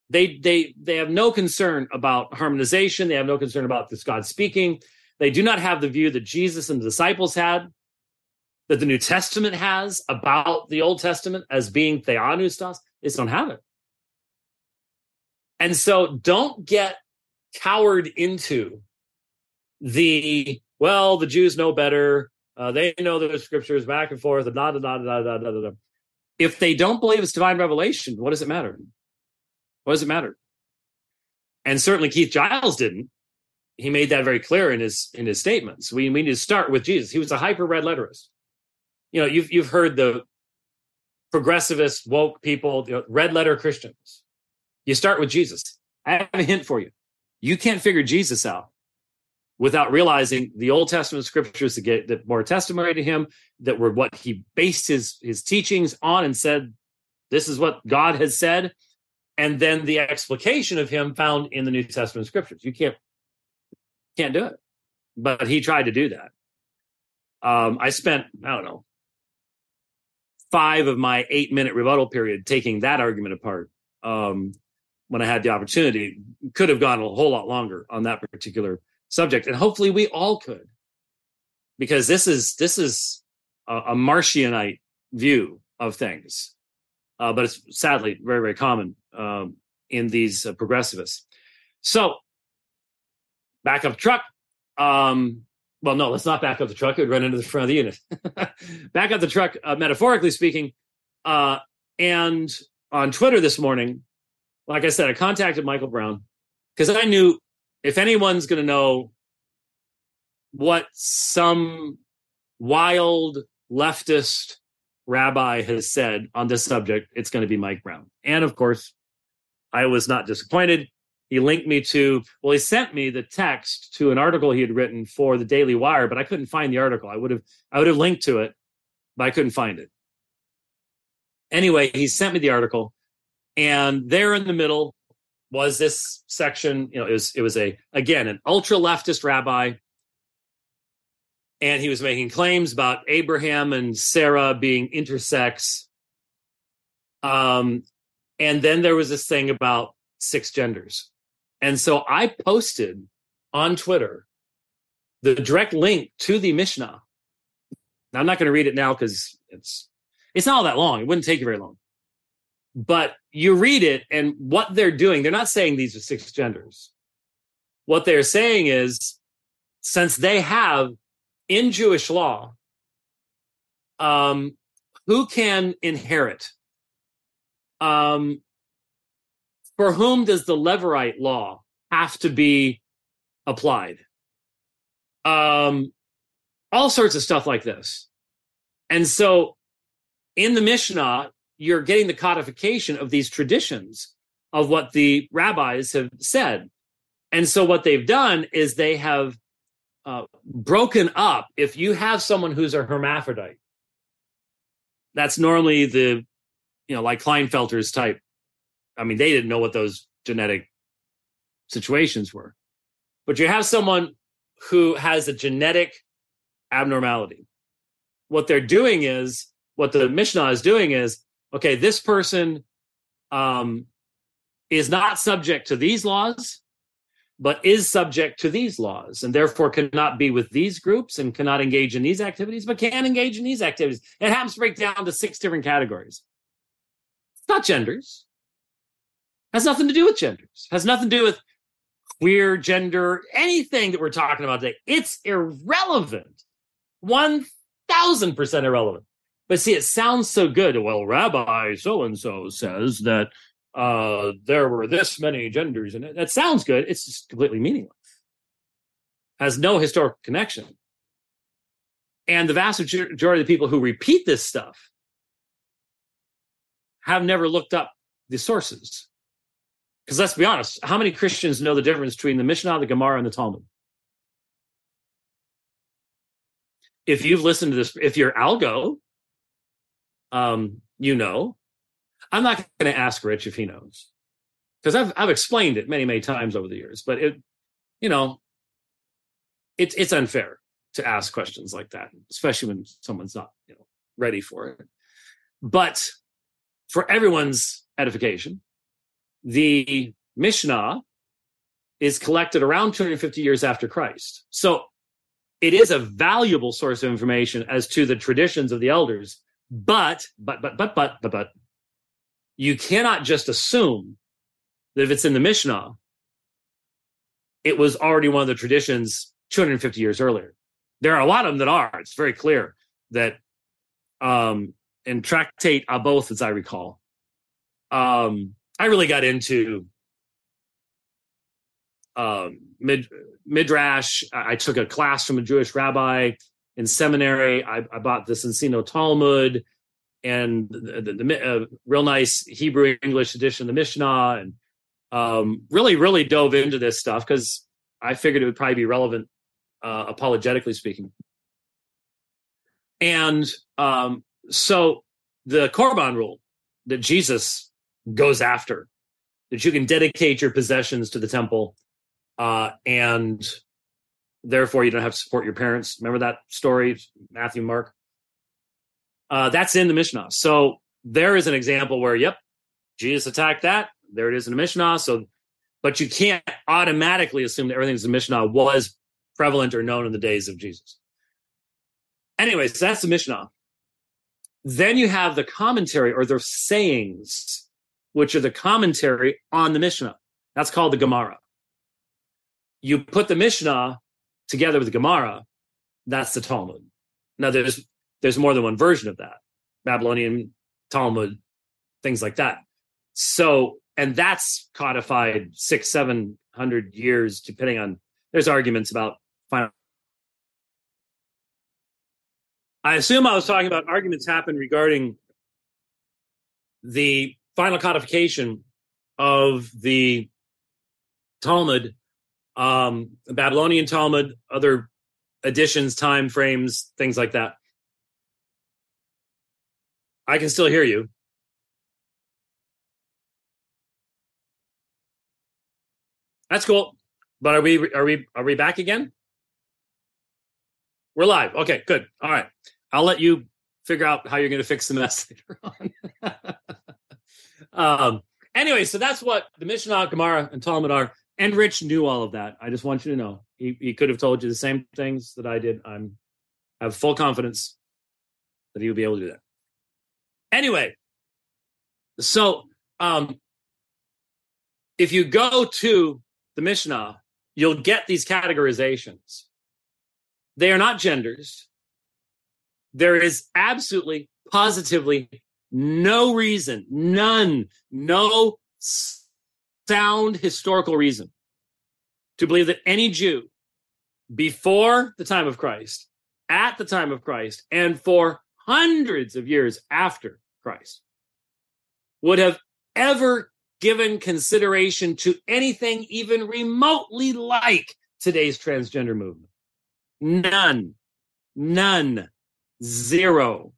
They, they, they have no concern about harmonization. They have no concern about this God speaking. They do not have the view that Jesus and the disciples had, that the New Testament has about the Old Testament as being theopneustos. They just don't have it. And so don't get cowered into the well, the Jews know better. Uh, they know the scriptures back and forth, and da da da da da da da. If they don't believe it's divine revelation, what does it matter? What does it matter? And certainly Keith Giles didn't. He made that very clear in his in his statements. We, we need to start with Jesus. He was a hyper red letterist. You know, you've you've heard the progressivist woke people, you know, red letter Christians. You start with Jesus. I have a hint for you. You can't figure Jesus out without realizing the Old Testament scriptures that get that more testimony to him, that were what he based his his teachings on and said, this is what God has said, and then the explication of him found in the New Testament scriptures. You can't can't do it. But he tried to do that. Um, I spent, I don't know, five of my eight minute rebuttal period taking that argument apart. Um, when I had the opportunity, could have gone a whole lot longer on that particular subject, and hopefully we all could, because this is this is a, a Marcionite view of things, uh, but it's sadly very very common um, in these uh, progressivists. So, back up the truck. Um, well, no, let's not back up the truck. It would run into the front of the unit. (laughs) back up the truck, uh, metaphorically speaking. Uh, and on Twitter this morning, like I said, I contacted Michael Brown because I knew if anyone's going to know what some wild leftist rabbi has said on this subject, it's going to be Mike Brown. And of course, I was not disappointed. He linked me to, well, he sent me the text to an article he had written for the Daily Wire, but I couldn't find the article. I would have, I would have linked to it, but I couldn't find it. Anyway, he sent me the article, and there in the middle was this section. You know, it was it was a again an ultra leftist rabbi and he was making claims about Abraham and Sarah being intersex. Um, and then there was this thing about six genders. And so I posted on Twitter the direct link to the Mishnah. Now, I'm not going to read it now because it's it's not all that long. It wouldn't take you very long. But you read it, and what they're doing, they're not saying these are six genders. What they're saying is, since they have in Jewish law, um, who can inherit? Um, for whom does the Levirate law have to be applied? Um, all sorts of stuff like this. And so in the Mishnah, you're getting the codification of these traditions of what the rabbis have said. And so what they've done is they have uh, broken up, if you have someone who's a hermaphrodite, that's normally the, you know, like Klinefelter's type. I mean, they didn't know what those genetic situations were. But you have someone who has a genetic abnormality. What they're doing is, what the Mishnah is doing is, okay, this person um, is not subject to these laws, but is subject to these laws and therefore cannot be with these groups and cannot engage in these activities, but can engage in these activities. It happens to break down to six different categories. Not genders. Has nothing to do with genders. Has nothing to do with queer gender, anything that we're talking about today. It's irrelevant. 1000% irrelevant. But see, it sounds so good. Well, Rabbi so and so says that uh, there were this many genders and it. That sounds good. It's just completely meaningless. Has no historical connection. And the vast majority of the people who repeat this stuff have never looked up the sources. Because let's be honest, how many Christians know the difference between the Mishnah, the Gemara, and the Talmud? If you've listened to this, if you're algo, um, you know. I'm not going to ask Rich if he knows because I've I've explained it many many times over the years. But it, you know, it's it's unfair to ask questions like that, especially when someone's not you know ready for it. But for everyone's edification, the Mishnah is collected around 250 years after Christ. So it is a valuable source of information as to the traditions of the elders. But, but, but, but, but, but, but, you cannot just assume that if it's in the Mishnah, it was already one of the traditions 250 years earlier. There are a lot of them that are. It's very clear that um, in Tractate Avot, as I recall, um, I really got into um, mid, midrash. I took a class from a Jewish rabbi in seminary. I, I bought the Soncino Talmud and the, the, the uh, real nice Hebrew English edition of the Mishnah, and um, really, really dove into this stuff because I figured it would probably be relevant, uh, apologetically speaking. And um, so the Korban rule that Jesus goes after, that you can dedicate your possessions to the temple, uh, and therefore you don't have to support your parents. Remember that story, Matthew, Mark? Uh, that's in the Mishnah. So there is an example where, yep, Jesus attacked that. There it is in the Mishnah. So, but you can't automatically assume that everything in the Mishnah was prevalent or known in the days of Jesus. Anyways, that's the Mishnah. Then you have the commentary or their sayings, which are the commentary on the Mishnah. That's called the Gemara. You put the Mishnah together with the Gemara, that's the Talmud. Now, there's there's more than one version of that Babylonian Talmud, things like that. So, and that's codified six, seven hundred years, depending on. There's arguments about final I assume I was talking about arguments happened regarding the final codification of the Talmud, um, Babylonian Talmud, other additions, time frames, things like that. I can still hear you. That's cool. But are we are we are we back again? We're live. Okay, good. All right. I'll let you figure out how you're going to fix the mess (laughs) later on. um, anyway, so that's what the Mishnah, Gemara, and Talmud are. And Rich knew all of that. I just want you to know he, he could have told you the same things that I did. I'm I have full confidence that he would be able to do that. Anyway, so um, if you go to the Mishnah, you'll get these categorizations. They are not genders. There is absolutely, positively no reason, none, no sound historical reason to believe that any Jew before the time of Christ, at the time of Christ, and for hundreds of years after Christ would have ever given consideration to anything even remotely like today's transgender movement. None. None. Zero.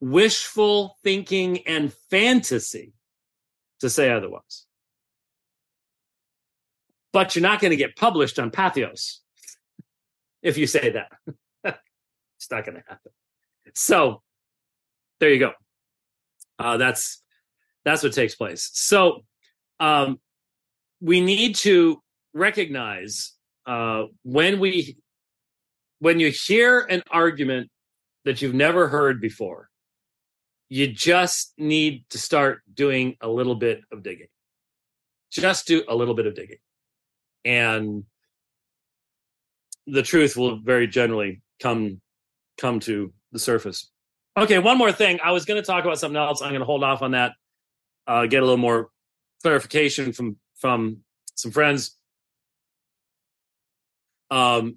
Wishful thinking and fantasy to say otherwise. But you're not going to get published on Patheos if you say that. (laughs) it's not going to happen. So there you go. Uh, that's that's what takes place. So um, we need to recognize uh, when we when you hear an argument that you've never heard before, you just need to start doing a little bit of digging. Just do a little bit of digging. And the truth will very generally come come to the surface. Okay, one more thing. I was going to talk about something else. I'm going to hold off on that. Uh, get a little more clarification from from some friends, um,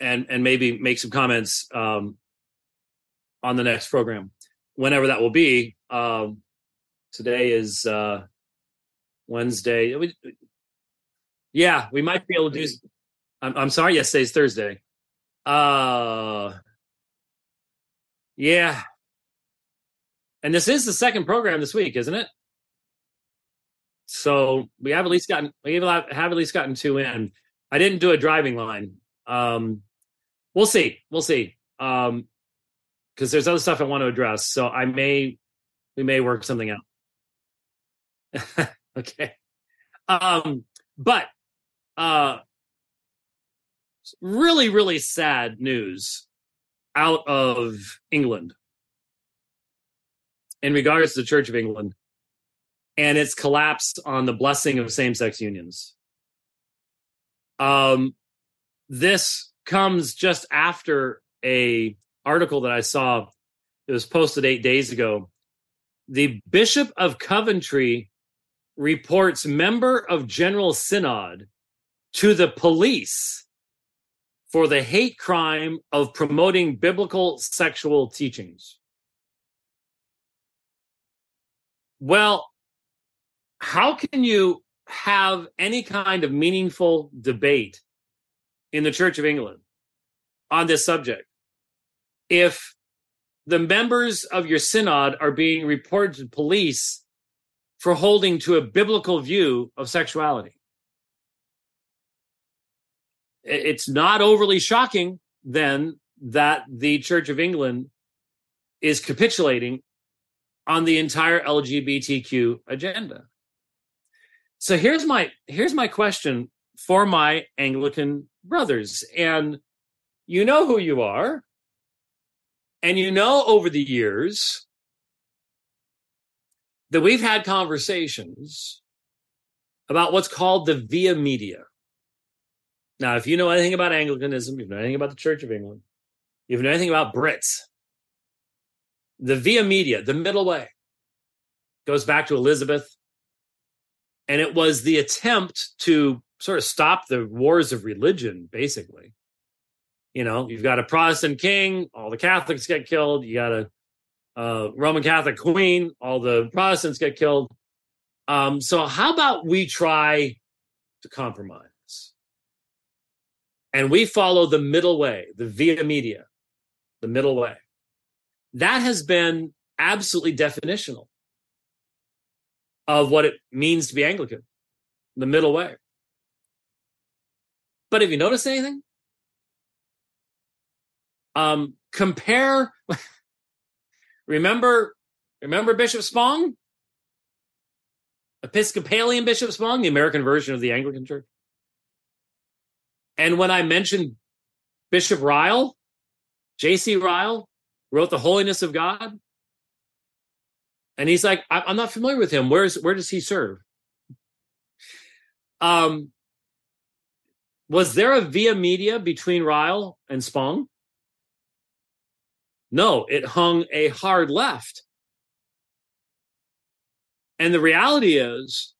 and and maybe make some comments um, on the next program, whenever that will be. Um, today is uh, Wednesday. Yeah, we might be able to do. I'm, I'm sorry. Yesterday's Thursday. Uh, yeah. And this is the second program this week, isn't it? So we have at least gotten we have at least gotten two in. I didn't do a dividing line. Um, we'll see. We'll see. Um, because there's other stuff I want to address. So I may we may work something out. (laughs) okay. Um, but uh really, really sad news out of England in regards to the Church of England and its collapse on the blessing of same sex unions. Um, this comes just after a article that I saw. It was posted eight days ago. The Bishop of Coventry reports member of General Synod to the police for the hate crime of promoting biblical sexual teachings. Well, how can you have any kind of meaningful debate in the Church of England on this subject if the members of your synod are being reported to police for holding to a biblical view of sexuality? it's not overly shocking then that the Church of England is capitulating on the entire LGBTQ agenda. So here's my here's my question for my Anglican brothers and you know who you are and you know over the years that we've had conversations about what's called the via media now, if you know anything about Anglicanism, you know anything about the Church of England, you know anything about Brits, the via media, the middle way, goes back to Elizabeth. And it was the attempt to sort of stop the wars of religion, basically. You know, you've got a Protestant king, all the Catholics get killed. You got a uh, Roman Catholic queen, all the Protestants get killed. Um, so, how about we try to compromise? And we follow the middle way, the via media, the middle way. That has been absolutely definitional of what it means to be Anglican, the middle way. But have you noticed anything? Um, compare. remember, remember Bishop Spong, Episcopalian Bishop Spong, the American version of the Anglican Church. And when I mentioned Bishop Ryle, J.C. Ryle, wrote The Holiness of God. And he's like, I'm not familiar with him. Where's where does he serve? Um, was there a via media between Ryle and Spong? No, it hung a hard left. And the reality is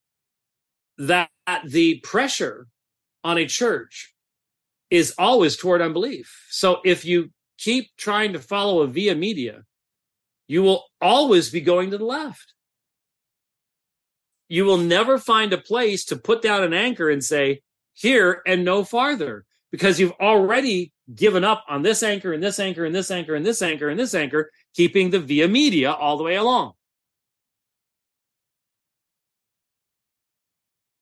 that the pressure on a church is always toward unbelief. So if you keep trying to follow a via media, you will always be going to the left. You will never find a place to put down an anchor and say, here and no farther, because you've already given up on this anchor and this anchor and this anchor and this anchor and this anchor, keeping the via media all the way along.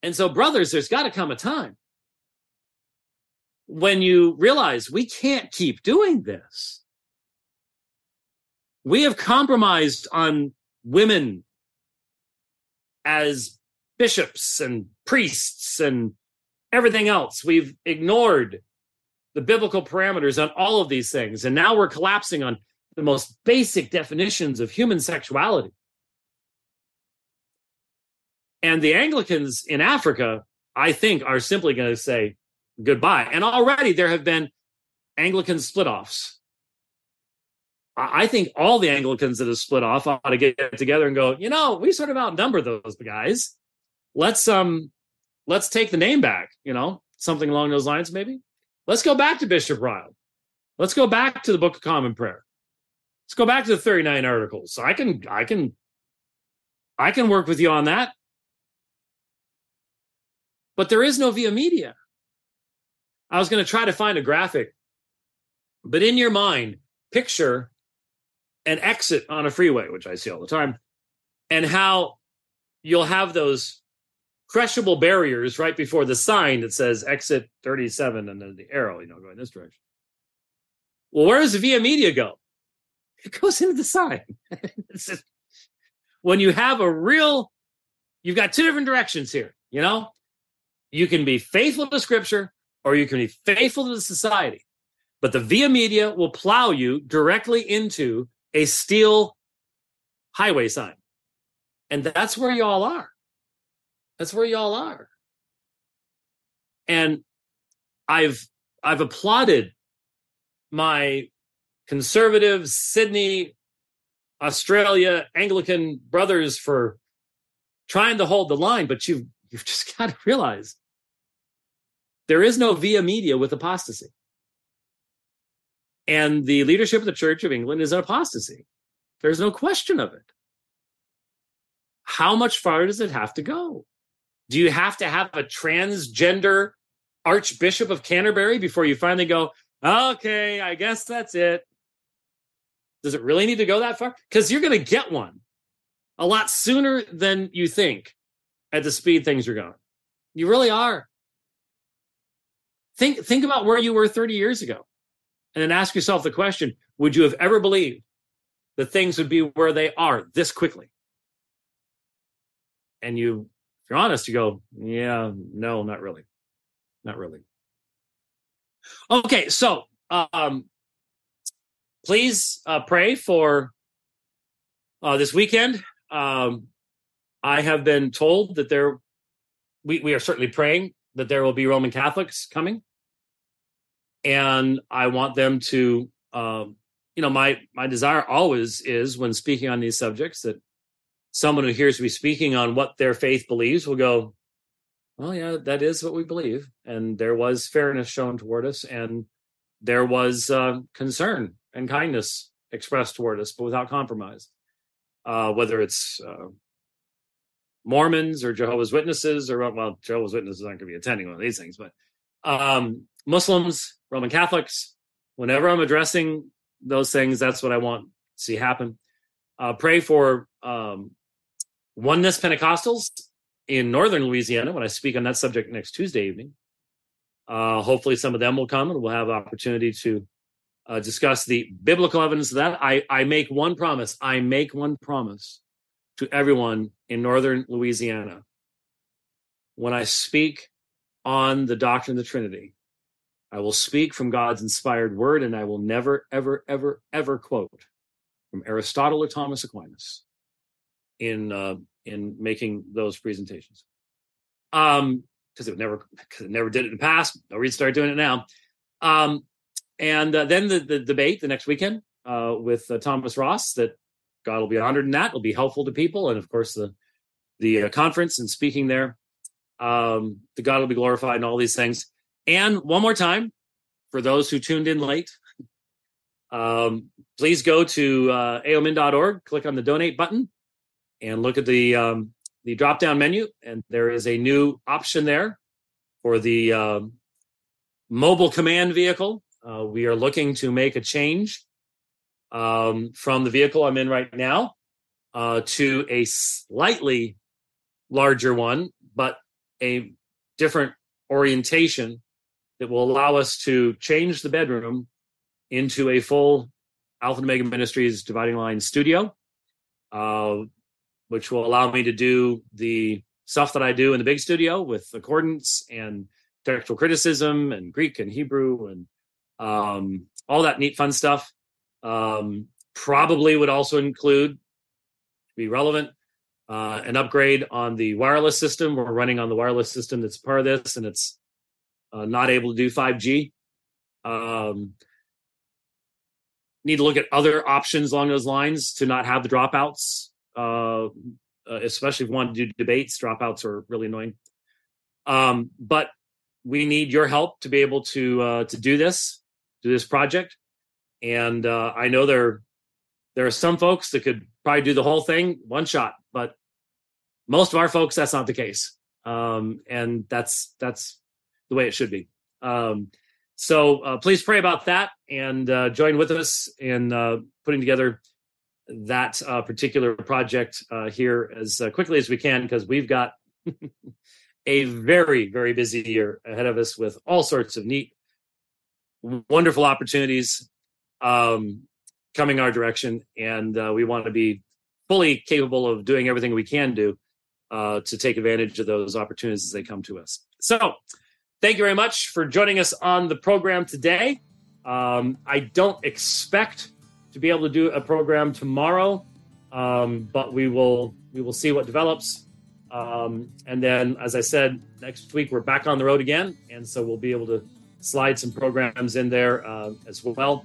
And so, brothers, there's got to come a time when you realize we can't keep doing this. We have compromised on women as bishops and priests and everything else. We've ignored the biblical parameters on all of these things. And now we're collapsing on the most basic definitions of human sexuality. And the Anglicans in Africa, I think, are simply going to say, goodbye. And already there have been Anglican split offs. I think all the Anglicans that have split off ought to get together and go, you know, we sort of outnumber those guys. Let's um let's take the name back, you know, something along those lines, maybe. Let's go back to Bishop Ryle. Let's go back to the Book of Common Prayer. Let's go back to the 39 articles. I can I can I can work with you on that. But there is no via media. I was going to try to find a graphic, but in your mind, picture an exit on a freeway, which I see all the time, and how you'll have those crushable barriers right before the sign that says exit 37 and then the arrow, you know, going this direction. Well, where does the via media go? (laughs) It goes into the sign. (laughs) just, when you have a real, you've got two different directions here, you know? You can be faithful to scripture or you can be faithful to the society. But the via media will plow you directly into a steel highway sign. And that's where y'all are. That's where y'all are. And I've I've applauded my conservative Sydney, Australia Anglican brothers for trying to hold the line, but you've you've (laughs) just got to realize there is no via media with apostasy. And the leadership of the Church of England is an apostasy. There's no question of it. How much farther does it have to go? Do you have to have a transgender Archbishop of Canterbury before you finally go, okay, I guess that's it? Does it really need to go that far? Because you're going to get one a lot sooner than you think at the speed things are going. You really are. Think think about where you were 30 years ago. And then ask yourself the question, would you have ever believed that things would be where they are this quickly? And you you're honest, you go, yeah, no, not really. Not really. Okay, so um please uh, pray for uh, this weekend. Um, I have been told that there, we, we are certainly praying that there will be Roman Catholics coming and I want them to, um, you know, my my desire always is when speaking on these subjects that someone who hears me speaking on what their faith believes will go, well, yeah, that is what we believe, and there was fairness shown toward us, and there was uh, concern and kindness expressed toward us, but without compromise. Uh, whether it's uh, Mormons or Jehovah's Witnesses, or well, Jehovah's Witnesses aren't going to be attending one of these things, but um, Muslims, Roman Catholics, whenever I'm addressing those things, that's what I want to see happen. Uh, pray for um, oneness Pentecostals in northern Louisiana when I speak on that subject next Tuesday evening. Uh, hopefully, some of them will come and we'll have opportunity to uh, discuss the biblical evidence of that. I, I make one promise. I make one promise to everyone in northern Louisiana. When I speak on the doctrine of the Trinity, I will speak from God's inspired word, and I will never, ever, ever, ever quote from Aristotle or Thomas Aquinas in uh, in making those presentations. Um, because it never because it never did it in the past. No reason to start doing it now. Um, and uh, then the, the debate the next weekend uh, with uh, Thomas Ross that God will be honored in that. It'll be helpful to people, and of course the the uh, conference and speaking there. Um, the God will be glorified and all these things. And one more time, for those who tuned in late, um, please go to uh, aomin.org, click on the donate button, and look at the um, the drop down menu. And there is a new option there for the uh, mobile command vehicle. Uh, we are looking to make a change um, from the vehicle I'm in right now uh, to a slightly larger one, but a different orientation that will allow us to change the bedroom into a full Alpha and Omega Ministries dividing line studio, uh, which will allow me to do the stuff that I do in the big studio with accordance and textual criticism and Greek and Hebrew and um, all that neat fun stuff. Um, probably would also include, be relevant, uh, an upgrade on the wireless system. We're running on the wireless system that's part of this, and it's uh, not able to do 5G. Um, need to look at other options along those lines to not have the dropouts, uh, especially if we want to do debates. Dropouts are really annoying. Um, but we need your help to be able to uh, to do this, do this project. And uh, I know there there are some folks that could probably do the whole thing one shot, but most of our folks that's not the case. Um, and that's that's the way it should be. Um, so uh, please pray about that and uh, join with us in uh, putting together that uh, particular project uh, here as uh, quickly as we can because we've got (laughs) a very, very busy year ahead of us with all sorts of neat, wonderful opportunities um, coming our direction. And we want to be fully capable of doing everything we can do to take advantage of those opportunities as they come to us. So, thank you very much for joining us on the program today. Um, I don't expect to be able to do a program tomorrow, um, but we will we will see what develops. Um, and then, as I said, next week we're back on the road again, and so we'll be able to slide some programs in there uh, as well,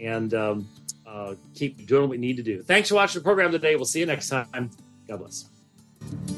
and um, uh, keep doing what we need to do. Thanks for watching the program today. We'll see you next time. God bless.